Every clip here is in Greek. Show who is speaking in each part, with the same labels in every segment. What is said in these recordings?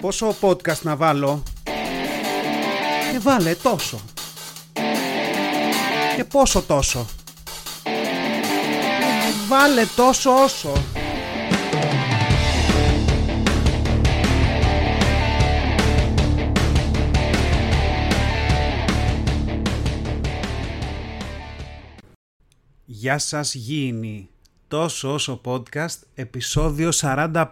Speaker 1: Πόσο podcast να βάλω; Και βάλε τόσο. Και πόσο τόσο. Βάλε τόσο όσο. Γεια σας γήινοι Τόσο όσο podcast επεισόδιο 45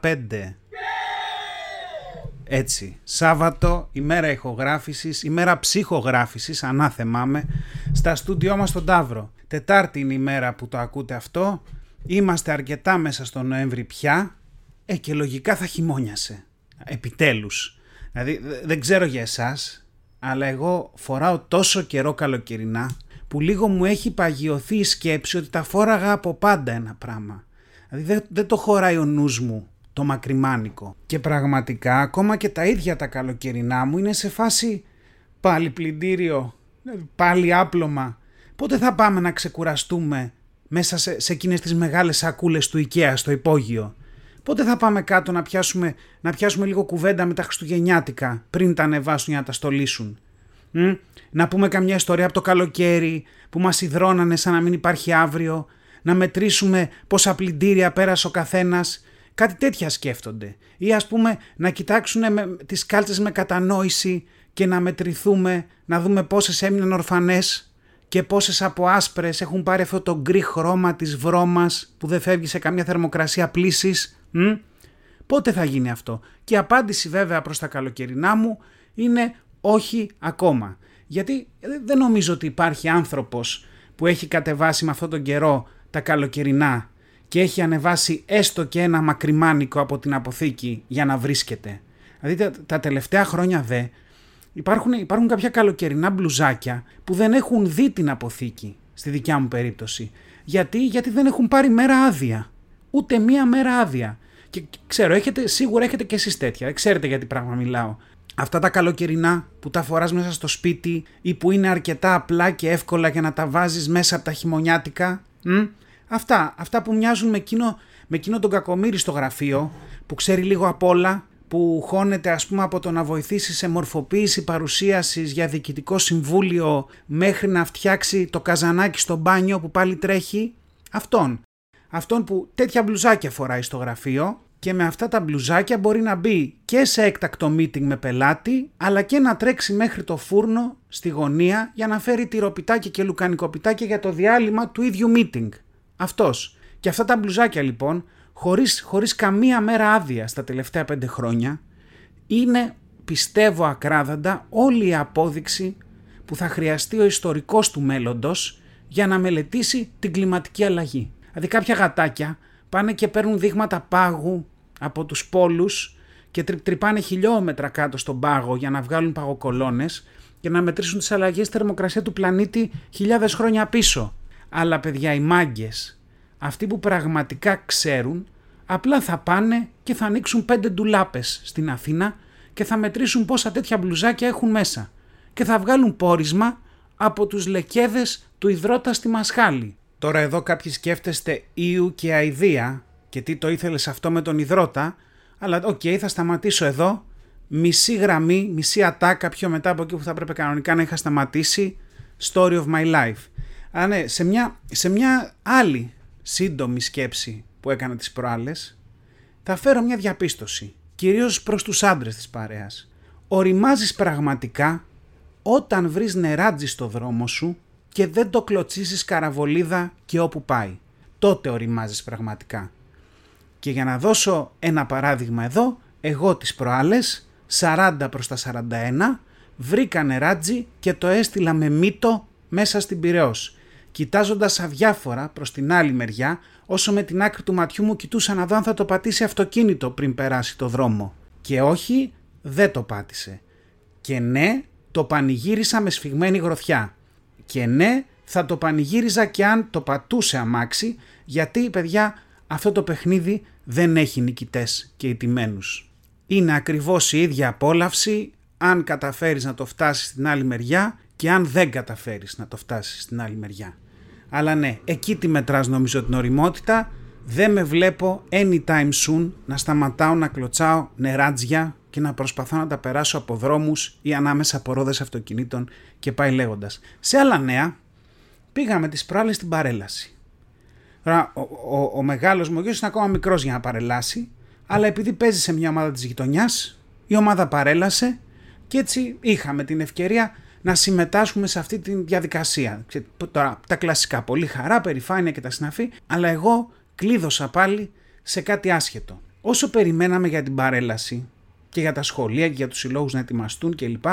Speaker 1: έτσι, Σάββατο, ημέρα ηχογράφησης, ημέρα ψυχογράφησης, ανάθεμά με, στα στούντιό μας στον Ταύρο. Τετάρτη είναι η μέρα που το ακούτε αυτό, είμαστε αρκετά μέσα στο Νοέμβρη πια, ε και λογικά θα χειμώνιασε, επιτέλους. Δηλαδή δεν ξέρω για εσάς, αλλά εγώ φοράω τόσο καιρό καλοκαιρινά, που λίγο μου έχει παγιωθεί η σκέψη ότι τα φόραγα από πάντα ένα πράγμα. Δηλαδή δεν, δεν το χωράει ο νους μου το μακριμάνικο. Και πραγματικά ακόμα και τα ίδια τα καλοκαιρινά μου είναι σε φάση πάλι πλυντήριο, πάλι άπλωμα. Πότε θα πάμε να ξεκουραστούμε μέσα σε, σε εκείνες τις μεγάλες σακούλες του IKEA στο υπόγειο; Πότε θα πάμε κάτω να πιάσουμε, να πιάσουμε λίγο κουβέντα με τα Χριστουγεννιάτικα πριν τα ανεβάσουν για να τα στολίσουν; Μ; Να πούμε καμιά ιστορία από το καλοκαίρι που μας υδρώνανε σαν να μην υπάρχει αύριο. Να μετρήσουμε πόσα πλυντήρια πέρασε ο καθένας Κάτι τέτοια σκέφτονται. Ή ας πούμε να κοιτάξουν με, τις κάλτσες με κατανόηση και να μετρηθούμε, να δούμε πόσες έμειναν ορφανές και πόσες από άσπρες έχουν πάρει αυτό το γκρι χρώμα της βρώμας που δεν φεύγει σε καμιά θερμοκρασία πλήσης. Μ; Πότε θα γίνει αυτό; Και η απάντηση βέβαια προς τα καλοκαιρινά μου είναι όχι ακόμα. Γιατί δεν νομίζω ότι υπάρχει άνθρωπος που έχει κατεβάσει με αυτόν τον καιρό τα καλοκαιρινά και έχει ανεβάσει έστω και ένα μακριμάνικο από την αποθήκη για να βρίσκεται. Δηλαδή τα, τελευταία χρόνια δε υπάρχουν, υπάρχουν κάποια καλοκαιρινά μπλουζάκια που δεν έχουν δει την αποθήκη στη δικιά μου περίπτωση. Γιατί, γιατί δεν έχουν πάρει μέρα άδεια. Ούτε μία μέρα άδεια. Και ξέρω, έχετε, σίγουρα έχετε και εσείς τέτοια. Δεν ξέρετε γιατί πράγμα μιλάω. Αυτά τα καλοκαιρινά που τα φοράς μέσα στο σπίτι ή που είναι αρκετά απλά και εύκολα για να τα βάζεις μέσα από τα χειμωνιάτικα. Μ; Αυτά, αυτά που μοιάζουν με εκείνο, με εκείνο τον κακομύρι στο γραφείο που ξέρει λίγο απ' όλα, που χώνεται ας πούμε από το να βοηθήσει σε μορφοποίηση παρουσίασης για διοικητικό συμβούλιο μέχρι να φτιάξει το καζανάκι στο μπάνιο που πάλι τρέχει. Αυτόν. Αυτόν που τέτοια μπλουζάκια φοράει στο γραφείο και με αυτά τα μπλουζάκια μπορεί να μπει και σε έκτακτο meeting με πελάτη αλλά και να τρέξει μέχρι το φούρνο στη γωνία για να φέρει τυροπιτάκια και λουκανικοπιτάκια για το διάλειμμα του ίδιου meeting. Αυτός. Και αυτά τα μπλουζάκια λοιπόν, χωρίς, χωρίς καμία μέρα άδεια στα τελευταία πέντε χρόνια, είναι πιστεύω ακράδαντα όλη η απόδειξη που θα χρειαστεί ο ιστορικός του μέλλοντος για να μελετήσει την κλιματική αλλαγή. Δηλαδή κάποια γατάκια πάνε και παίρνουν δείγματα πάγου από τους πόλους και τρυπάνε χιλιόμετρα κάτω στον πάγο για να βγάλουν παγοκολόνες και να μετρήσουν τις αλλαγές θερμοκρασίας του πλανήτη χιλιάδες χρόνια πίσω. Αλλά παιδιά οι μάγκες, αυτοί που πραγματικά ξέρουν, απλά θα πάνε και θα ανοίξουν πέντε ντουλάπες στην Αθήνα και θα μετρήσουν πόσα τέτοια μπλουζάκια έχουν μέσα και θα βγάλουν πόρισμα από τους λεκέδες του ιδρώτα στη μασχάλη. Τώρα εδώ κάποιοι σκέφτεστε Eww και Αηδία και τι το ήθελες αυτό με τον ιδρώτα, αλλά οκ θα σταματήσω εδώ, μισή γραμμή, μισή ατάκα πιο μετά από εκεί που θα πρέπει κανονικά να είχα σταματήσει, story of my life. Α, ναι, σε μια, σε μια άλλη σύντομη σκέψη που έκανα τις προάλλες, θα φέρω μια διαπίστωση, κυρίως προς τους άντρες της παρέας. Οριμάζεις πραγματικά όταν βρεις νεράτζι στο δρόμο σου και δεν το κλωτσίσεις καραβολίδα και όπου πάει. Τότε οριμάζεις πραγματικά. Και για να δώσω ένα παράδειγμα εδώ, εγώ τις προάλλες, 40 προς τα 41, βρήκα νεράτζι και το έστειλα με μύτο μέσα στην Πυραιός κοιτάζοντας αδιάφορα προς την άλλη μεριά, όσο με την άκρη του ματιού μου κοιτούσα να δω αν θα το πατήσει αυτοκίνητο πριν περάσει το δρόμο. Και όχι, δεν το πάτησε. Και ναι, το πανηγύρισα με σφιγμένη γροθιά. Και ναι, θα το πανηγύριζα και αν το πατούσε αμάξι, γιατί, παιδιά, αυτό το παιχνίδι δεν έχει νικητές και ιτημένους. Είναι ακριβώς η ίδια απόλαυση αν καταφέρεις να το φτάσεις στην άλλη μεριά και αν δεν καταφέρεις να το φτάσεις στην άλλη μεριά. Αλλά ναι, εκεί τη μετράς νομίζω την οριμότητα, Δεν με βλέπω anytime soon να σταματάω να κλωτσάω νεράτζια και να προσπαθώ να τα περάσω από δρόμους ή ανάμεσα από ρόδες αυτοκινήτων και πάει λέγοντας. Σε άλλα νέα, πήγαμε τις προάλλες στην παρέλαση. ο, ο, ο μεγάλος μου γιος είναι ακόμα μικρός για να παρελάσει, αλλά επειδή παίζει σε μια ομάδα της γειτονιάς, η ομάδα παρέλασε και έτσι είχαμε την ευκαιρία να συμμετάσχουμε σε αυτή τη διαδικασία. Τώρα, τα κλασικά, πολύ χαρά, περηφάνεια και τα συναφή, αλλά εγώ κλείδωσα πάλι σε κάτι άσχετο. Όσο περιμέναμε για την παρέλαση και για τα σχολεία και για τους συλλόγους να ετοιμαστούν κλπ,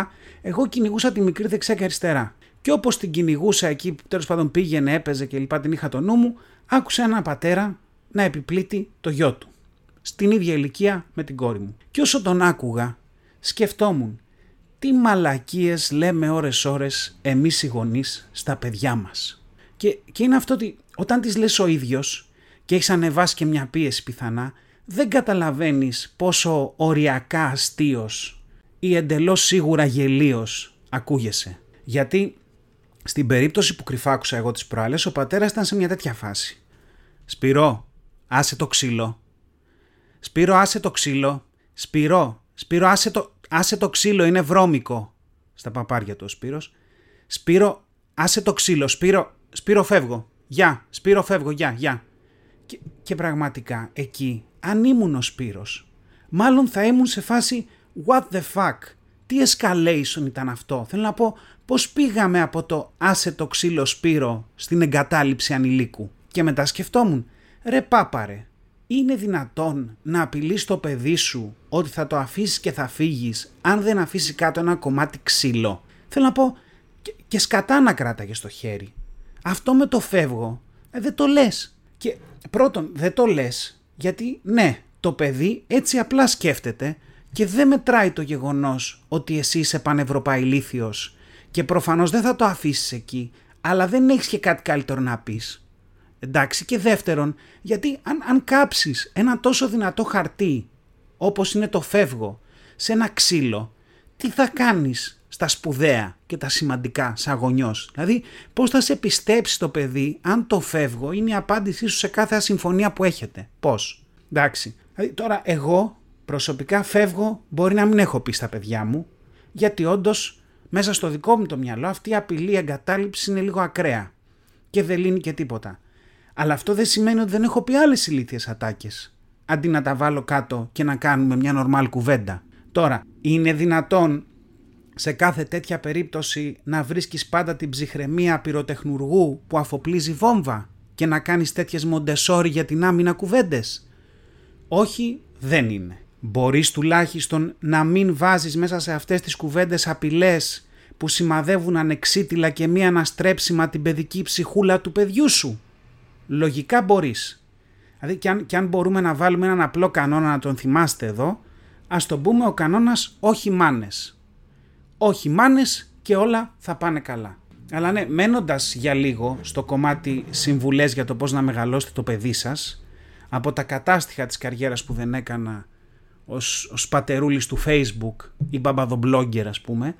Speaker 1: εγώ κυνηγούσα τη μικρή δεξιά και αριστερά. Και όπως την κυνηγούσα εκεί που τέλος πάντων πήγαινε, έπαιζε κλπ. την είχα το νου μου, άκουσα έναν πατέρα να επιπλήττει το γιο του. Στην ίδια ηλικία με την κόρη μου. Και όσο τον άκουγα, σκεφτόμουν τι μαλακίες λέμε ώρες ώρες εμείς οι γονείς στα παιδιά μας. Και, και είναι αυτό ότι όταν τις λες ο ίδιος και έχεις ανεβάσει και μια πίεση πιθανά, δεν καταλαβαίνεις πόσο οριακά αστείος ή εντελώς σίγουρα γελίος ακούγεσαι. Γιατί στην περίπτωση που κρυφάκουσα εγώ τις προάλλες, ο πατέρας ήταν σε μια τέτοια φάση. Σπυρό, άσε το ξύλο. Σπύρο, άσε το ξύλο. Σπυρό, Σπύρο, άσε το, άσε το ξύλο, είναι βρώμικο. Στα παπάρια του ο Σπύρος. Σπύρο, άσε το ξύλο. Σπύρο, Σπύρο φεύγω. Γεια, Σπύρο φεύγω, γεια, γεια. Και, και πραγματικά εκεί, αν ήμουν ο Σπύρος, μάλλον θα ήμουν σε φάση what the fuck. Τι escalation ήταν αυτό. Θέλω να πω πώς πήγαμε από το άσε το ξύλο Σπύρο στην εγκατάλειψη ανηλίκου. Και μετά σκεφτόμουν, ρε πάπαρε, είναι δυνατόν να απειλείς το παιδί σου ότι θα το αφήσεις και θα φύγεις αν δεν αφήσει κάτω ένα κομμάτι ξύλο; Θέλω να πω και, και σκατά να κράταγες στο χέρι. Αυτό με το φεύγω ε, δεν το λες. Και πρώτον δεν το λες γιατί ναι το παιδί έτσι απλά σκέφτεται και δεν μετράει το γεγονός ότι εσύ είσαι πανευρωπαϊλήθιος και προφανώς δεν θα το αφήσεις εκεί αλλά δεν έχεις και κάτι καλύτερο να πεις. Εντάξει και δεύτερον, γιατί αν, αν κάψεις ένα τόσο δυνατό χαρτί όπως είναι το φεύγο σε ένα ξύλο, τι θα κάνεις στα σπουδαία και τα σημαντικά σαν γονιός; Δηλαδή πώς θα σε πιστέψει το παιδί αν το φεύγω είναι η απάντησή σου σε κάθε ασυμφωνία που έχετε; Πώς; Εντάξει. Δηλαδή τώρα εγώ προσωπικά φεύγω μπορεί να μην έχω πει στα παιδιά μου γιατί όντως μέσα στο δικό μου το μυαλό αυτή η απειλή εγκατάλειψη είναι λίγο ακραία και δεν λύνει και τίποτα. Αλλά αυτό δεν σημαίνει ότι δεν έχω πει άλλες ηλίθιες ατάκες. Αντί να τα βάλω κάτω και να κάνουμε μια νορμάλ κουβέντα. Τώρα, είναι δυνατόν σε κάθε τέτοια περίπτωση να βρίσκεις πάντα την ψυχραιμία πυροτεχνουργού που αφοπλίζει βόμβα και να κάνεις τέτοιες μοντεσόρι για την άμυνα κουβέντες; Όχι, δεν είναι. Μπορείς τουλάχιστον να μην βάζεις μέσα σε αυτές τις κουβέντες απειλές που σημαδεύουν ανεξίτηλα και μία αναστρέψιμα την παιδική ψυχούλα του παιδιού σου λογικά μπορείς. Δηλαδή και αν, και αν μπορούμε να βάλουμε έναν απλό κανόνα να τον θυμάστε εδώ, ας τον πούμε ο κανόνας όχι μάνες. Όχι μάνες και όλα θα πάνε καλά. Αλλά ναι, μένοντας για λίγο στο κομμάτι συμβουλές για το πώς να μεγαλώσετε το παιδί σας, από τα κατάστοιχα της καριέρας που δεν έκανα ως, ως πατερούλης του facebook ή μπαμπαδομπλόγκερ ας πούμε,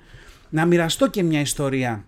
Speaker 1: να μοιραστώ και μια ιστορία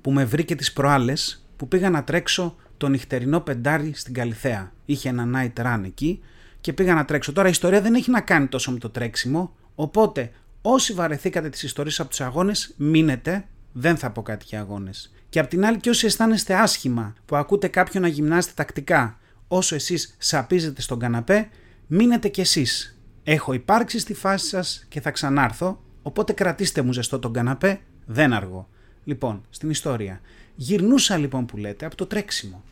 Speaker 1: που με βρήκε τις προάλλες που πήγα να τρέξω το νυχτερινό πεντάρι στην Καλιθέα. Είχε ένα night run εκεί και πήγα να τρέξω. Τώρα η ιστορία δεν έχει να κάνει τόσο με το τρέξιμο, οπότε όσοι βαρεθήκατε τις ιστορίες από τους αγώνες, μείνετε, δεν θα πω κάτι για αγώνες. Και απ' την άλλη και όσοι αισθάνεστε άσχημα που ακούτε κάποιον να γυμνάζετε τακτικά όσο εσείς σαπίζετε στον καναπέ, μείνετε κι εσείς. Έχω υπάρξει στη φάση σας και θα ξανάρθω, οπότε κρατήστε μου ζεστό τον καναπέ, δεν αργώ. Λοιπόν, στην ιστορία. Γυρνούσα λοιπόν που λέτε από το τρέξιμο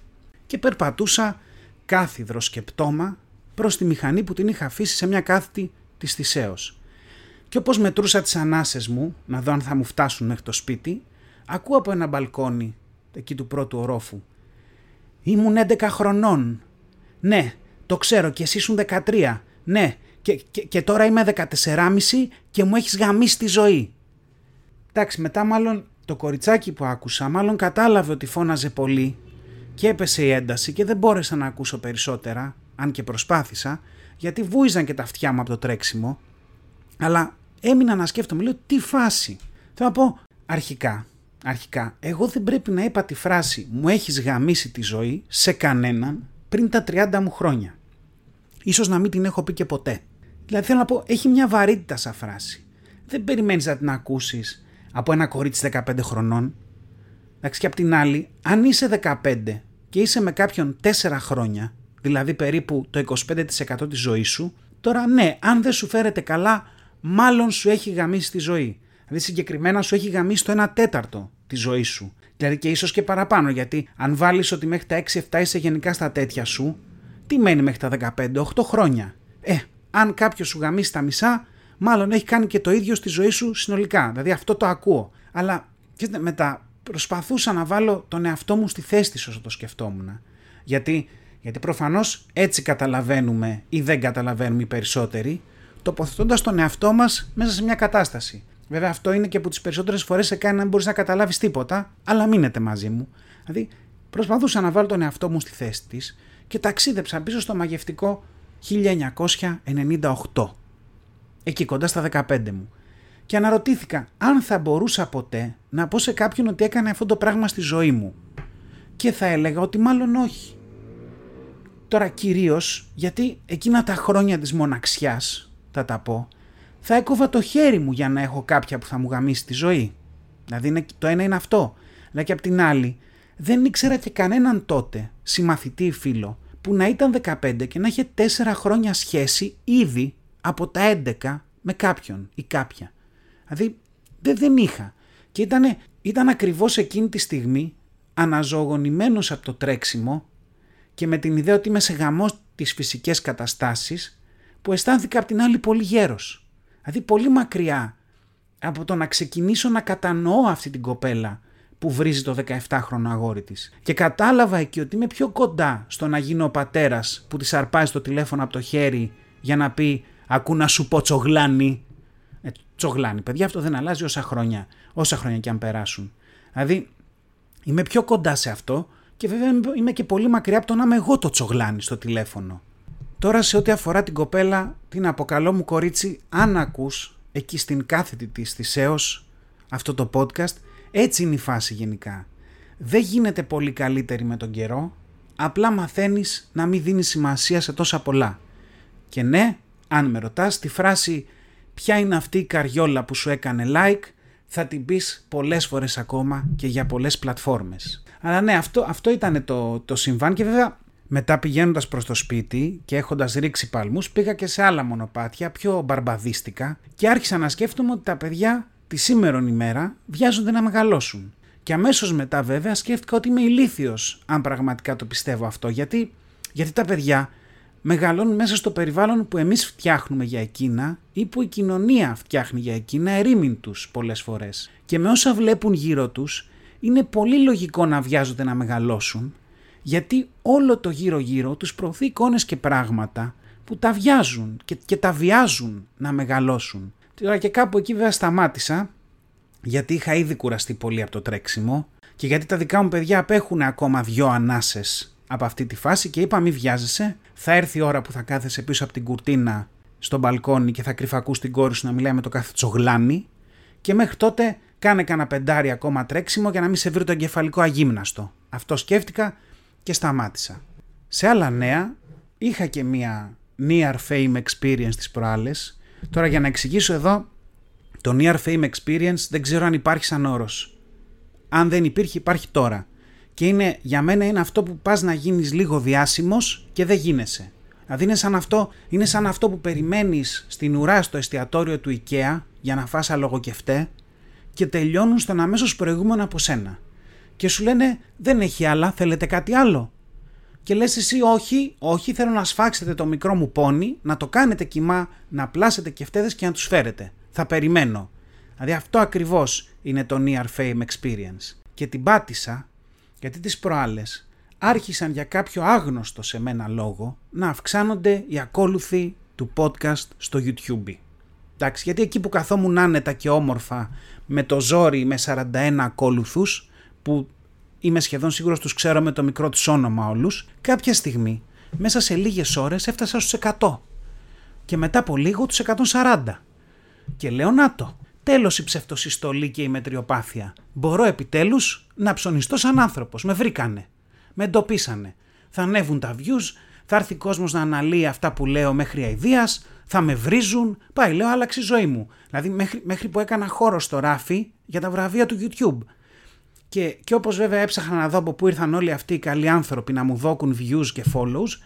Speaker 1: και περπατούσα κάθιδρο και πτώμα προς τη μηχανή που την είχα αφήσει σε μια κάθετη της Θησέως. Και όπως μετρούσα τις ανάσες μου, να δω αν θα μου φτάσουν μέχρι το σπίτι, ακούω από ένα μπαλκόνι εκεί του πρώτου ορόφου. Ήμουν 11 χρονών. Ναι, το ξέρω και εσύ ήσουν 13. Ναι, και, και, και τώρα είμαι 14,5 και μου έχεις γαμίσει τη ζωή. Εντάξει, μετά μάλλον το κοριτσάκι που άκουσα μάλλον κατάλαβε ότι φώναζε πολύ και έπεσε η ένταση και δεν μπόρεσα να ακούσω περισσότερα, αν και προσπάθησα, γιατί βούιζαν και τα αυτιά μου από το τρέξιμο, αλλά έμεινα να σκέφτομαι, λέω τι φάση. Θέλω να πω, αρχικά, αρχικά, εγώ δεν πρέπει να είπα τη φράση «μου έχεις γαμίσει τη ζωή» σε κανέναν, πριν τα 30 μου χρόνια. Ίσως να μην την έχω πει και ποτέ. Δηλαδή θέλω να πω, έχει μια βαρύτητα σαν φράση. Δεν περιμένεις να την ακούσεις από ένα κορίτσι 15 χρονών. Εντάξει και απ' την άλλη, αν είσαι 15 και είσαι με κάποιον 4 χρόνια, δηλαδή περίπου το 25% της ζωής σου, τώρα ναι, αν δεν σου φέρεται καλά, μάλλον σου έχει γαμίσει τη ζωή. Δηλαδή συγκεκριμένα σου έχει γαμίσει το 1 τέταρτο της ζωής σου. Δηλαδή και ίσως και παραπάνω, γιατί αν βάλεις ότι μέχρι τα 6-7 είσαι γενικά στα τέτοια σου, τι μένει μέχρι τα 15, 8 χρόνια. Ε, αν κάποιος σου γαμίσει τα μισά, μάλλον έχει κάνει και το ίδιο στη ζωή σου συνολικά. Δηλαδή αυτό το ακούω. Αλλά μετά προσπαθούσα να βάλω τον εαυτό μου στη θέση της όσο το σκεφτόμουν. Γιατί, γιατί προφανώς έτσι καταλαβαίνουμε ή δεν καταλαβαίνουμε οι περισσότεροι, τοποθετώντας τον εαυτό μας μέσα σε μια κατάσταση. Βέβαια, αυτό είναι και που τις περισσότερες φορές σε κάνει να μην μπορείς να καταλάβεις τίποτα, αλλά μείνετε μαζί μου. Δηλαδή, προσπαθούσα να βάλω τον εαυτό μου στη θέση της και ταξίδεψα πίσω στο μαγευτικό 1998. Εκεί κοντά στα 15 μου. Και αναρωτήθηκα αν θα μπορούσα ποτέ να πω σε κάποιον ότι έκανε αυτό το πράγμα στη ζωή μου. Και θα έλεγα ότι μάλλον όχι. Τώρα κυρίως γιατί εκείνα τα χρόνια της μοναξιάς, θα τα πω, θα έκοβα το χέρι μου για να έχω κάποια που θα μου γαμίσει τη ζωή. Δηλαδή το ένα είναι αυτό. Αλλά και απ' την άλλη δεν ήξερα και κανέναν τότε, συμμαθητή ή φίλο, που να ήταν 15 και να είχε 4 χρόνια σχέση ήδη από τα 11 με κάποιον ή κάποια. Δηλαδή δεν, δεν είχα. Και ήταν, ήταν ακριβώς εκείνη τη στιγμή αναζωογονημένος από το τρέξιμο και με την ιδέα ότι είμαι σε γαμό τις φυσικές καταστάσεις που αισθάνθηκα απ' την άλλη πολύ γέρος. Δηλαδή πολύ μακριά από το να ξεκινήσω να κατανοώ αυτή την κοπέλα που βρίζει το 17χρονο αγόρι της. Και κατάλαβα εκεί ότι είμαι πιο κοντά στο να γίνω ο πατέρας που της αρπάζει το τηλέφωνο από το χέρι για να πει «Ακού να σου πω τσογλάνι». Ε, τσογλάνι, παιδιά, αυτό δεν αλλάζει όσα χρόνια, όσα χρόνια και αν περάσουν. Δηλαδή, είμαι πιο κοντά σε αυτό και βέβαια είμαι και πολύ μακριά από το να είμαι εγώ το τσογλάνι στο τηλέφωνο. Τώρα σε ό,τι αφορά την κοπέλα, την αποκαλώ μου κορίτσι, αν ακούς εκεί στην κάθετη της θησέως αυτό το podcast, έτσι είναι η φάση γενικά. Δεν γίνεται πολύ καλύτερη με τον καιρό, απλά μαθαίνεις να μην δίνεις σημασία σε τόσα πολλά. Και ναι, αν με ρωτάς, τη φράση «Ποια είναι αυτή η καριόλα που σου έκανε like» θα την πεις πολλές φορές ακόμα και για πολλές πλατφόρμες. Αλλά ναι, αυτό, αυτό ήταν το, το συμβάν και βέβαια μετά πηγαίνοντας προς το σπίτι και έχοντας ρίξει παλμούς, πήγα και σε άλλα μονοπάτια, πιο μπαρμπαδίστικα, και άρχισα να σκέφτομαι ότι τα παιδιά τη σήμερον ημέρα βιάζονται να μεγαλώσουν. Και αμέσως μετά, βέβαια, σκέφτηκα ότι είμαι ηλίθιος, αν πραγματικά το πιστεύω αυτό, γιατί, γιατί τα παιδιά μεγαλώνουν μέσα στο περιβάλλον που εμείς φτιάχνουμε για εκείνα ή που η κοινωνία φτιάχνει για εκείνα ερήμην τους πολλές φορές. Και με όσα βλέπουν γύρω τους, είναι πολύ λογικό να βιάζονται να μεγαλώσουν γιατί όλο το γύρω γύρω τους προωθεί εικόνες και πράγματα που τα βιάζουν και, και τα βιάζουν να μεγαλώσουν. Τώρα και κάπου εκεί βέβαια σταμάτησα γιατί είχα ήδη κουραστεί πολύ από το τρέξιμο και γιατί τα δικά μου παιδιά απέχουν ακόμα δυο ανάσες από αυτή τη φάση και είπα μη βιάζεσαι, θα έρθει η ώρα που θα κάθεσαι πίσω από την κουρτίνα στο μπαλκόνι και θα κρυφακούς την κόρη σου να μιλάει με το κάθε τσογλάνι και μέχρι τότε κάνε κανένα πεντάρι ακόμα τρέξιμο για να μην σε βρει το εγκεφαλικό αγύμναστο. Αυτό σκέφτηκα και σταμάτησα. Σε άλλα νέα είχα και μία near fame experience τις προάλλες. Τώρα για να εξηγήσω εδώ, το near fame experience δεν ξέρω αν υπάρχει σαν όρος. Αν δεν υπήρχε υπάρχει τώρα. Και είναι, για μένα είναι αυτό που πας να γίνεις λίγο διάσημος και δεν γίνεσαι. Δηλαδή είναι σαν αυτό, είναι σαν αυτό που περιμένεις στην ουρά στο εστιατόριο του IKEA για να φας αλογοκεφτέ και τελειώνουν στον αμέσως προηγούμενο από σένα και σου λένε δεν έχει άλλα, θέλετε κάτι άλλο; Και λες εσύ όχι, όχι θέλω να σφάξετε το μικρό μου πόνι, να το κάνετε κοιμά, να πλάσετε κεφτέδες και να τους φέρετε. Θα περιμένω. Δηλαδή αυτό ακριβώς είναι το Near Fame Experience. Και την πάτησα γιατί τις προάλλες άρχισαν για κάποιο άγνωστο σε μένα λόγο να αυξάνονται οι ακόλουθοι του podcast στο YouTube. Εντάξει, γιατί εκεί που καθόμουν άνετα και όμορφα με το ζόρι με 41 ακόλουθους που είμαι σχεδόν σίγουρος τους ξέρω με το μικρό τους όνομα όλους, κάποια στιγμή μέσα σε λίγες ώρες έφτασα στους 100 και μετά από λίγο τους 140. Και λέω να το, τέλος η ψευτοσυστολή και η μετριοπάθεια. Μπορώ επιτέλους να ψωνιστώ σαν άνθρωπος, με βρήκανε, με εντοπίσανε. θα ανέβουν τα views, θα έρθει κόσμος να αναλύει αυτά που λέω μέχρι αηδίας, θα με βρίζουν. Πάει, λέω, άλλαξε η ζωή μου. Δηλαδή, μέχρι, μέχρι που έκανα χώρο στο ράφι για τα βραβεία του YouTube. Και, και όπως βέβαια έψαχνα να δω από πού ήρθαν όλοι αυτοί οι καλοί άνθρωποι να μου δώκουν views και follows,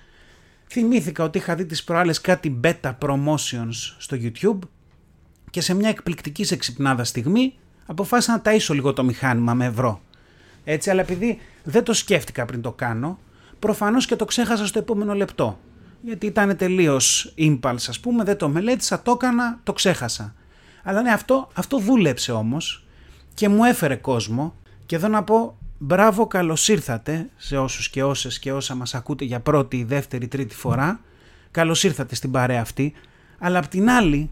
Speaker 1: θυμήθηκα ότι είχα δει τις προάλλες κάτι beta promotions στο YouTube και σε μια εκπληκτική σε ξυπνάδα στιγμή αποφάσισα να ταΐσω λίγο το μηχάνημα με ευρώ. Έτσι, αλλά επειδή δεν το σκέφτηκα πριν το κάνω, προφανώς και το ξέχασα στο επόμενο λεπτό. Γιατί ήταν τελείως impulse, ας πούμε, δεν το μελέτησα, το έκανα, το ξέχασα. Αλλά ναι, αυτό, αυτό δούλεψε όμως και μου έφερε κόσμο και εδώ να πω μπράβο καλώς ήρθατε σε όσους και όσες και όσα μας ακούτε για πρώτη, δεύτερη, τρίτη φορά. Καλώς ήρθατε στην παρέα αυτή. Αλλά απ' την άλλη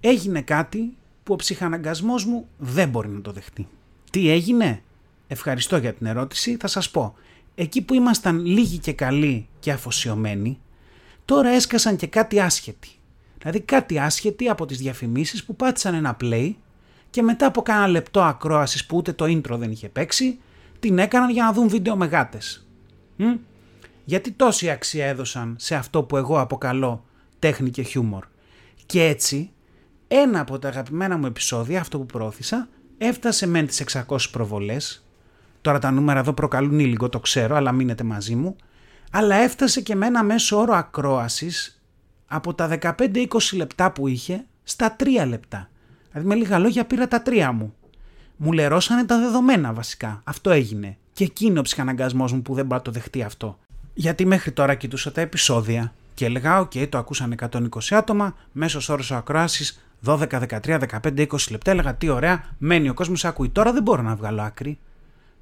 Speaker 1: έγινε κάτι που ο ψυχαναγκασμός μου δεν μπορεί να το δεχτεί. Τι έγινε; Ευχαριστώ για την ερώτηση, θα σας πω. Εκεί που ήμασταν λίγοι και καλοί και αφοσιωμένοι, τώρα έσκασαν και κάτι άσχετοι. Δηλαδή κάτι άσχετοι από τις διαφημίσεις που πάτησαν ένα play και μετά από κάνα λεπτό ακρόασης που ούτε το intro δεν είχε παίξει, την έκαναν για να δουν βίντεο με γάτες. Γιατί τόση αξία έδωσαν σε αυτό που εγώ αποκαλώ τέχνη και χιούμορ. Και έτσι ένα από τα αγαπημένα μου επεισόδια, αυτό που προώθησα, έφτασε μεν τις 600 προβολές. Τώρα τα νούμερα εδώ προκαλούν λίγο, το ξέρω, αλλά μείνετε μαζί μου. Αλλά έφτασε και με ένα μέσο όρο ακρόασης από τα 15-20 λεπτά που είχε στα 3 λεπτά. Δηλαδή με λίγα λόγια πήρα τα τρία μου. Μου λερώσανε τα δεδομένα βασικά. Αυτό έγινε. Και εκείνο ο ψυχαναγκασμός μου που δεν μπορεί να το δεχτεί αυτό. Γιατί μέχρι τώρα κοιτούσα τα επεισόδια και έλεγα: Οκ, το ακούσαν 120 άτομα, μέσος όρος ακρόαση 12, 13, 15, 20 λεπτά. Έλεγα τι ωραία, μένει ο κόσμος, ακούει. Τώρα δεν μπορώ να βγάλω άκρη.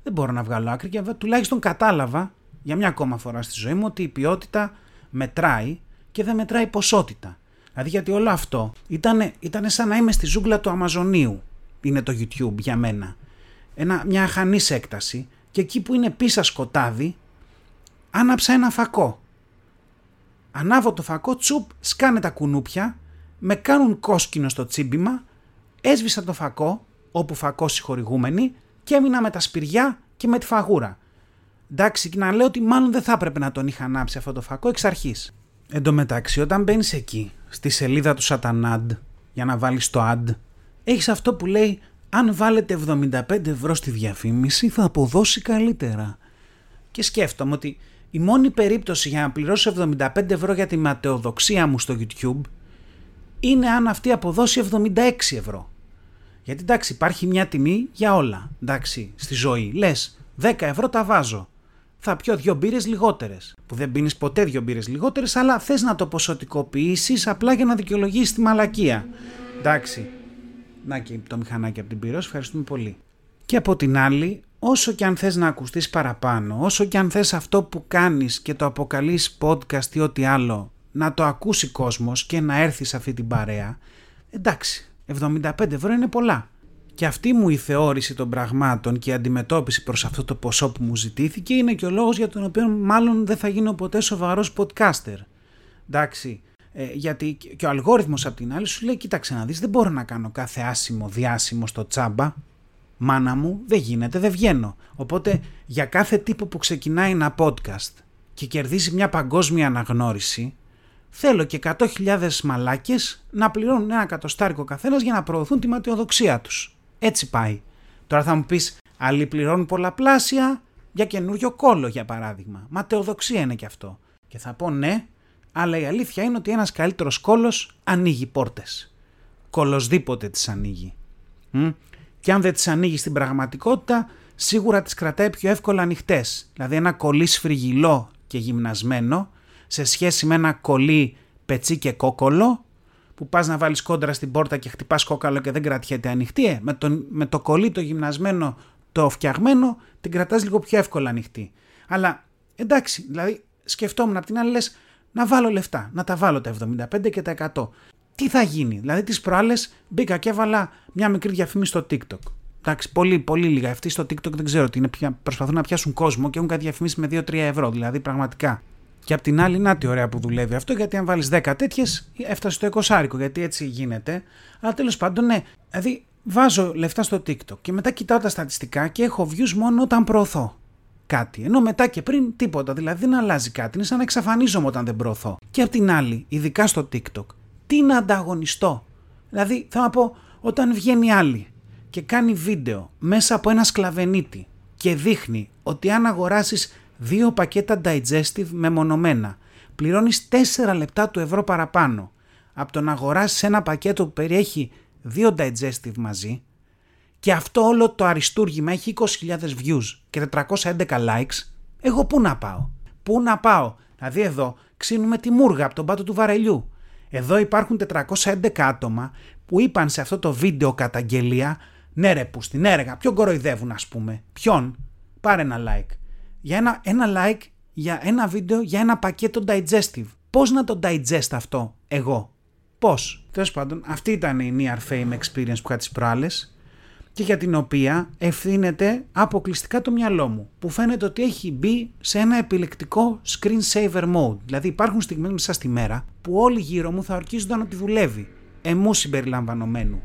Speaker 1: Δεν μπορώ να βγάλω άκρη και τουλάχιστον κατάλαβα για μια ακόμα φορά στη ζωή μου ότι η ποιότητα μετράει και δεν μετράει ποσότητα. Δηλαδή γιατί όλο αυτό ήταν, ήταν σαν να είμαι στη ζούγκλα του Αμαζονίου. Είναι το YouTube για μένα. Ένα, μια αχανής έκταση και εκεί που είναι πίσα σκοτάδι άναψα ένα φακό. Ανάβω το φακό, τσουπ, σκάνε τα κουνούπια με κάνουν κόσκινο στο τσίμπημα, έσβησα το φακό, όπου φακό συγχωρηγούμενη, και έμεινα με τα σπηριά και με τη φαγούρα. Εντάξει, και να λέω ότι μάλλον δεν θα έπρεπε να τον είχα ανάψει αυτό το φακό εξ αρχής. Εν τω μεταξύ, όταν μπαίνεις εκεί, στη σελίδα του Σατανάντ, για να βάλεις το ad, έχεις αυτό που λέει αν βάλετε 75 ευρώ στη διαφήμιση θα αποδώσει καλύτερα. Και σκέφτομαι ότι η μόνη περίπτωση για να πληρώσω 75 ευρώ για τη ματαιοδοξία μου στο YouTube είναι αν αυτή αποδώσει 76 ευρώ. Γιατί εντάξει υπάρχει μια τιμή για όλα, εντάξει, στη ζωή. Λες 10 ευρώ τα βάζω. Θα πιω δύο μπύρες λιγότερες. Που δεν πίνεις ποτέ δύο μπύρες λιγότερες, αλλά θες να το ποσοτικοποιήσεις απλά για να δικαιολογήσεις τη μαλακία. Εντάξει. Να και το μηχανάκι από την πυρός, ευχαριστούμε πολύ. Και από την άλλη, όσο και αν θες να ακουστείς παραπάνω, όσο και αν θες αυτό που κάνεις και το αποκαλείς podcast ή ό,τι άλλο να το ακούσει κόσμος και να έρθει σε αυτή την παρέα, εντάξει, 75 ευρώ είναι πολλά. Και αυτή μου η θεώρηση των πραγμάτων και η αντιμετώπιση προς αυτό το ποσό που μου ζητήθηκε είναι και ο λόγος για τον οποίο μάλλον δεν θα γίνω ποτέ σοβαρός podcaster. Εντάξει, ε, γιατί και ο αλγόριθμος απ' την άλλη σου λέει κοίταξε να δεις δεν μπορώ να κάνω κάθε άσημο διάσημο στο τσάμπα. Μάνα μου δεν γίνεται, δεν βγαίνω. Οπότε για κάθε τύπο που ξεκινάει ένα podcast και κερδίζει μια παγκόσμια αναγνώριση θέλω και 100.000 μαλάκες να πληρώνουν ένα κατοστάρικο καθένας για να προωθούν τη ματιοδοξία τους. Έτσι πάει. Τώρα θα μου πεις, άλλοι πληρώνουν πολλαπλάσια για καινούριο κόλλο για παράδειγμα. Ματαιοδοξία είναι και αυτό. Και θα πω ναι, αλλά η αλήθεια είναι ότι ένας καλύτερος κόλλος ανοίγει πόρτες. Κολοσδήποτε τις ανοίγει. Μ; Και αν δεν τις ανοίγεις στην πραγματικότητα, σίγουρα τις κρατάει πιο εύκολα ανοιχτές. Δηλαδή ένα κολλή σφριγιλό και γυμνασμένο σε σχέση με ένα κολλή πετσί και κόκολο που πας να βάλεις κόντρα στην πόρτα και χτυπάς κόκαλο και δεν κρατιέται ανοιχτή, ε, με, το, με το κολλή το γυμνασμένο, το φτιαγμένο, την κρατάς λίγο πιο εύκολα ανοιχτή. Αλλά εντάξει, δηλαδή σκεφτόμουν απ' την άλλη λες, να βάλω λεφτά, να τα βάλω τα 75 και τα 100. Τι θα γίνει, δηλαδή τις προάλλες μπήκα και έβαλα μια μικρή διαφήμιση στο TikTok. Εντάξει, πολύ, πολύ λίγα. Αυτοί στο TikTok δεν ξέρω τι είναι. Προσπαθούν να πιάσουν κόσμο και έχουν κάτι διαφημίσει με 2-3 ευρώ. Δηλαδή, πραγματικά. Και απ' την άλλη, να τι ωραία που δουλεύει αυτό, γιατί αν βάλεις 10 τέτοιες, έφτασε στο 20 γιατί έτσι γίνεται. Αλλά τέλος πάντων, ναι, δηλαδή βάζω λεφτά στο TikTok και μετά κοιτάω τα στατιστικά και έχω views μόνο όταν προωθώ. κάτι. Ενώ μετά και πριν τίποτα. Δηλαδή δεν αλλάζει κάτι. Είναι σαν να εξαφανίζομαι όταν δεν προωθώ. Και απ' την άλλη, ειδικά στο TikTok, τι να ανταγωνιστώ. Δηλαδή θα να πω, όταν βγαίνει άλλη και κάνει βίντεο μέσα από ένα σκλαβενίτη και δείχνει ότι αν αγοράσεις δύο πακέτα digestive μεμονωμένα πληρώνεις 4 λεπτά του ευρώ παραπάνω από το να αγοράσεις ένα πακέτο που περιέχει δύο digestive μαζί και αυτό όλο το αριστούργημα έχει 20.000 views και 411 likes, εγώ πού να πάω; Πού να πάω; Δηλαδή εδώ ξύνουμε τη μούργα από τον πάτο του βαρελιού. Εδώ υπάρχουν 411 άτομα που είπαν σε αυτό το βίντεο καταγγελία ναι ρε που στην έργα, ποιον κοροϊδεύουν ας πούμε, ποιον, πάρε ένα like. Για ένα, ένα like για ένα βίντεο για ένα πακέτο digestive. Πώς να το digest αυτό εγώ, πώς. Τέλος πάντων, αυτή ήταν η near fame experience που είχα τις προάλλες και για την οποία ευθύνεται αποκλειστικά το μυαλό μου, που φαίνεται ότι έχει μπει σε ένα επιλεκτικό screen saver mode. Δηλαδή υπάρχουν στιγμές μέσα στη μέρα που όλοι γύρω μου θα ορκίζονταν ότι δουλεύει, εμού συμπεριλαμβανομένου.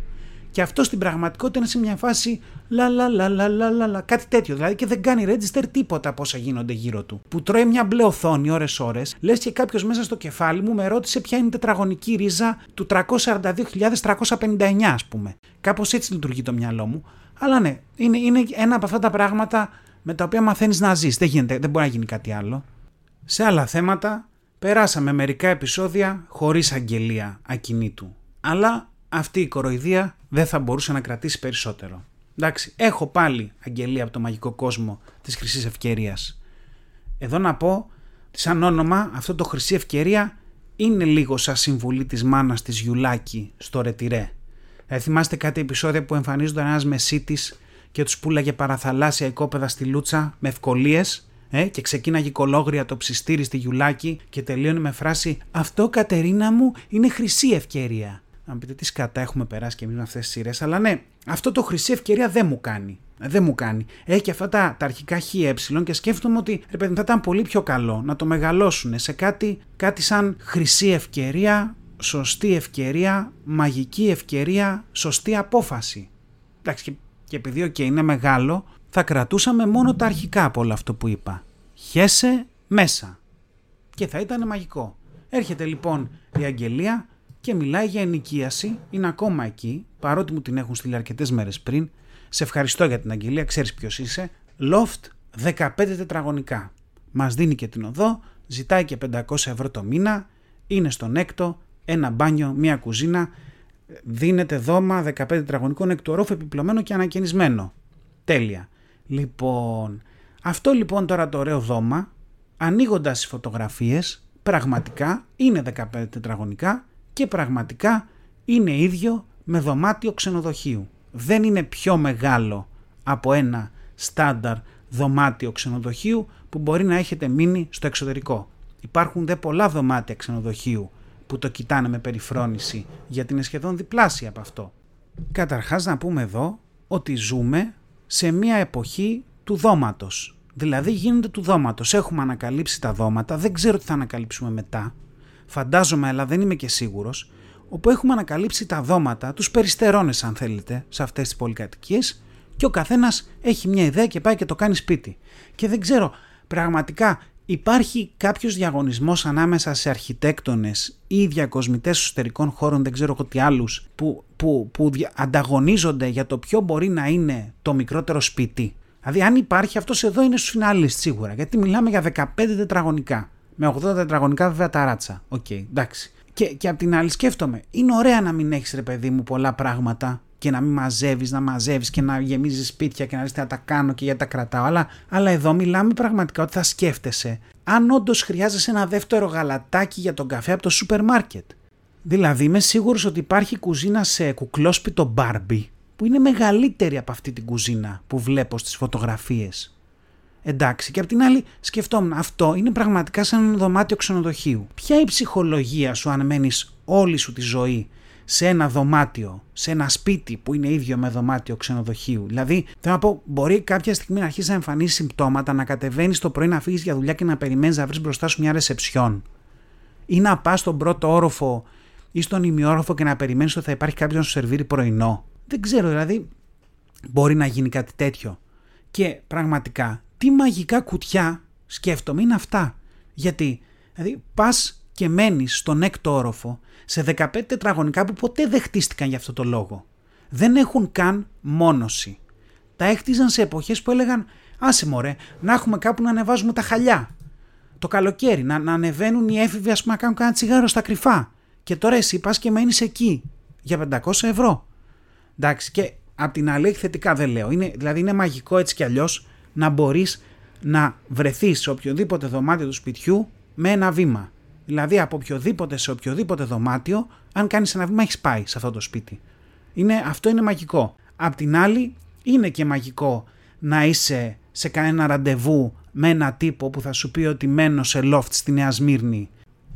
Speaker 1: Και αυτό στην πραγματικότητα είναι σε μια φάση λα λα λα λα λα λα, λα κάτι τέτοιο. Δηλαδή και δεν κάνει register τίποτα από όσα γίνονται γύρω του. Που τρώει μια μπλε οθόνη ώρες-ώρες, λες και κάποιος μέσα στο κεφάλι μου με ρώτησε ποια είναι η τετραγωνική ρίζα του 342.359 ας πούμε. Κάπως έτσι λειτουργεί το μυαλό μου. Αλλά ναι, είναι, είναι ένα από αυτά τα πράγματα με τα οποία μαθαίνεις να ζεις. Δεν, γίνεται, δεν μπορεί να γίνει κάτι άλλο. Σε άλλα θέματα, περάσαμε μερικά επεισόδια χωρίς αγγελία ακινήτου. Αλλά αυτή η κοροϊδία δεν θα μπορούσε να κρατήσει περισσότερο. Εντάξει, έχω πάλι αγγελία από το μαγικό κόσμο της χρυσής ευκαιρίας. Εδώ να πω, σαν όνομα, αυτό το χρυσή ευκαιρία είναι λίγο σαν συμβουλή της μάνας της Γιουλάκη στο Ρετυρέ. Θα θυμάστε κάτι επεισόδια που εμφανίζονταν ένας μεσίτης και τους πουλάγε παραθαλάσσια οικόπεδα στη Λούτσα με ευκολίες ε, και ξεκίναγε κολόγρια το ψιστήρι στη Γιουλάκη και τελείωνε με φράση «Αυτό Κατερίνα μου είναι χρυσή ευκαιρία» να πείτε τι σκατά έχουμε περάσει και εμείς με αυτές τις σειρές. Αλλά ναι, αυτό το χρυσή ευκαιρία δεν μου κάνει. Δεν μου κάνει. Έχει και αυτά τα, τα αρχικά ΧΕ και σκέφτομαι ότι ρε παιδί, θα ήταν πολύ πιο καλό να το μεγαλώσουν σε κάτι, κάτι σαν χρυσή ευκαιρία, σωστή ευκαιρία, μαγική ευκαιρία, σωστή απόφαση. Εντάξει, και, και επειδή okay, είναι μεγάλο, θα κρατούσαμε μόνο τα αρχικά από όλο αυτό που είπα. Χέσε μέσα. Και θα ήταν μαγικό. Έρχεται λοιπόν η αγγελία και μιλάει για ενοικίαση, είναι ακόμα εκεί, παρότι μου την έχουν στείλει αρκετές μέρες πριν. Σε ευχαριστώ για την αγγελία, ξέρεις ποιος είσαι. Loft 15 τετραγωνικά. Μας δίνει και την οδό, ζητάει και 500 ευρώ το μήνα, είναι στον έκτο, ένα μπάνιο, μία κουζίνα, δίνεται δώμα 15 τετραγωνικών εκ του ορόφου επιπλωμένο και ανακαινισμένο. Τέλεια. Λοιπόν, αυτό λοιπόν τώρα το ωραίο δώμα, ανοίγοντας τις φωτογραφίες, πραγματικά είναι 15 τετραγωνικά και πραγματικά είναι ίδιο με δωμάτιο ξενοδοχείου. Δεν είναι πιο μεγάλο από ένα στάνταρ δωμάτιο ξενοδοχείου που μπορεί να έχετε μείνει στο εξωτερικό. Υπάρχουν δε πολλά δωμάτια ξενοδοχείου που το κοιτάνε με περιφρόνηση γιατί είναι σχεδόν διπλάσια από αυτό. Καταρχάς να πούμε εδώ ότι ζούμε σε μια εποχή του δώματος. Δηλαδή γίνεται του δώματος. Έχουμε ανακαλύψει τα δώματα, δεν ξέρω τι θα ανακαλύψουμε μετά φαντάζομαι αλλά δεν είμαι και σίγουρος, όπου έχουμε ανακαλύψει τα δώματα, τους περιστερώνες αν θέλετε, σε αυτές τις πολυκατοικίες και ο καθένας έχει μια ιδέα και πάει και το κάνει σπίτι. Και δεν ξέρω, πραγματικά υπάρχει κάποιος διαγωνισμός ανάμεσα σε αρχιτέκτονες ή διακοσμητές εσωτερικών χώρων, δεν ξέρω εγώ τι άλλους, που, που, που ανταγωνίζονται για το ποιο μπορεί να είναι το μικρότερο σπίτι; Δηλαδή αν υπάρχει αυτός εδώ είναι στους φινάλιστ σίγουρα, γιατί μιλάμε για 15 τετραγωνικά. Με 80 τετραγωνικά βέβαια ταράτσα. OK, okay, εντάξει. Και, και απ' την άλλη σκέφτομαι, είναι ωραία να μην έχεις ρε παιδί μου πολλά πράγματα και να μην μαζεύεις, να μαζεύεις και να γεμίζεις σπίτια και να λες τι τα κάνω και γιατί τα κρατάω. Αλλά, αλλά εδώ μιλάμε πραγματικά ότι θα σκέφτεσαι αν όντως χρειάζεσαι ένα δεύτερο γαλατάκι για τον καφέ από το σούπερ μάρκετ. Δηλαδή είμαι σίγουρος ότι υπάρχει κουζίνα σε κουκλόσπιτο Barbie που είναι μεγαλύτερη από αυτή την κουζίνα που βλέπω στις φωτογραφίες εντάξει. Και απ' την άλλη σκεφτόμουν, αυτό είναι πραγματικά σαν ένα δωμάτιο ξενοδοχείου. Ποια η ψυχολογία σου αν μένεις όλη σου τη ζωή σε ένα δωμάτιο, σε ένα σπίτι που είναι ίδιο με δωμάτιο ξενοδοχείου; Δηλαδή, θέλω να πω, μπορεί κάποια στιγμή να αρχίσει να εμφανίσει συμπτώματα, να κατεβαίνεις το πρωί να φύγεις για δουλειά και να περιμένεις να βρεις μπροστά σου μια ρεσεψιόν. Ή να πας στον πρώτο όροφο ή στον ημιόροφο και να περιμένεις ότι θα υπάρχει κάποιος να σου σερβίρει πρωινό. Δεν ξέρω, δηλαδή, μπορεί να γίνει κάτι τέτοιο. Και πραγματικά τι μαγικά κουτιά σκέφτομαι είναι αυτά. Γιατί, δηλαδή, πας και μένεις στον έκτο όροφο σε 15 τετραγωνικά που ποτέ δεν χτίστηκαν για αυτό το λόγο. Δεν έχουν καν μόνωση. Τα έχτιζαν σε εποχές που έλεγαν «Άσε μωρέ, να έχουμε κάπου να ανεβάζουμε τα χαλιά». Το καλοκαίρι, να, να ανεβαίνουν οι έφηβοι ας πούμε να κάνουν κανένα τσιγάρο στα κρυφά. Και τώρα εσύ πας και μένεις εκεί για 500 ευρώ. Εντάξει και απ' την άλλη θετικά δεν λέω. Είναι, δηλαδή είναι μαγικό έτσι κι αλλιώς να μπορείς να βρεθείς σε οποιοδήποτε δωμάτιο του σπιτιού με ένα βήμα. Δηλαδή από οποιοδήποτε σε οποιοδήποτε δωμάτιο, αν κάνεις ένα βήμα έχεις πάει σε αυτό το σπίτι. Είναι, αυτό είναι μαγικό. Απ' την άλλη είναι και μαγικό να είσαι σε κανένα ραντεβού με ένα τύπο που θα σου πει ότι μένω σε loft στη Νέα Σμύρνη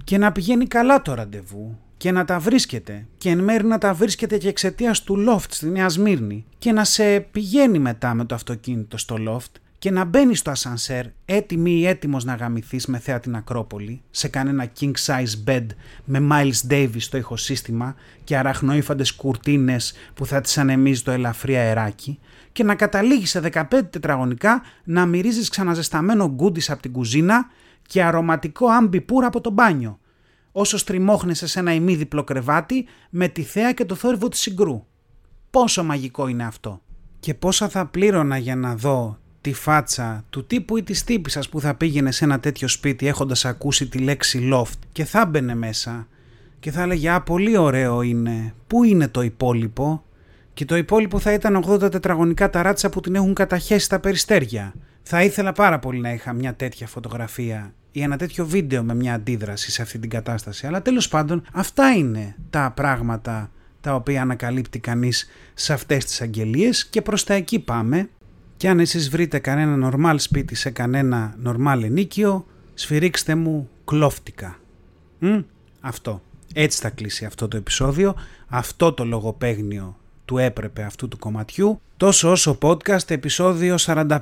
Speaker 1: και να πηγαίνει καλά το ραντεβού και να τα βρίσκεται και εν μέρει να τα βρίσκεται και εξαιτίας του loft στη Νέα Σμύρνη και να σε πηγαίνει μετά με το αυτοκίνητο στο loft και να μπαίνει στο ασανσέρ έτοιμη ή έτοιμος να γαμηθείς με θέα την Ακρόπολη σε κανένα king size bed με Miles Davis στο ηχοσύστημα και αραχνοήφαντες κουρτίνες που θα τις ανεμίζει το ελαφρύ αεράκι και να καταλήγεις σε 15 τετραγωνικά να μυρίζεις ξαναζεσταμένο γκούντις από την κουζίνα και αρωματικό άμπιπουρ από το μπάνιο όσο στριμώχνεσαι σε ένα ημίδιπλο κρεβάτι με τη θέα και το θόρυβο της συγκρού. Πόσο μαγικό είναι αυτό. Και πόσα θα πλήρωνα για να δω τη φάτσα του τύπου ή της τύπησας που θα πήγαινε σε ένα τέτοιο σπίτι έχοντας ακούσει τη λέξη loft και θα μπαινε μέσα και θα έλεγε «Α, πολύ ωραίο είναι, πού είναι το υπόλοιπο» και το υπόλοιπο θα ήταν 80 τετραγωνικά ταράτσα που την έχουν καταχέσει τα περιστέρια. Θα ήθελα πάρα πολύ να είχα μια τέτοια φωτογραφία ή ένα τέτοιο βίντεο με μια αντίδραση σε αυτή την κατάσταση. Αλλά τέλος πάντων αυτά είναι τα πράγματα τα οποία ανακαλύπτει κανείς σε αυτές τις αγγελίες και προς τα εκεί πάμε και αν εσείς βρείτε κανένα νορμάλ σπίτι σε κανένα νορμάλ ενίκιο, σφυρίξτε μου κλόφτικα. Μ; Αυτό. Έτσι θα κλείσει αυτό το επεισόδιο. Αυτό το λογοπαίγνιο του έπρεπε αυτού του κομματιού. Τόσο όσο podcast επεισόδιο 45.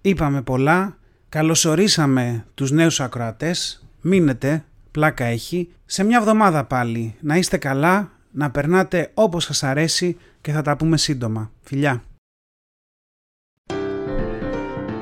Speaker 1: Είπαμε πολλά. Καλωσορίσαμε τους νέους ακροατές. Μείνετε, πλάκα έχει. Σε μια εβδομάδα πάλι. Να είστε καλά, να περνάτε όπως σας αρέσει και θα τα πούμε σύντομα. Φιλιά!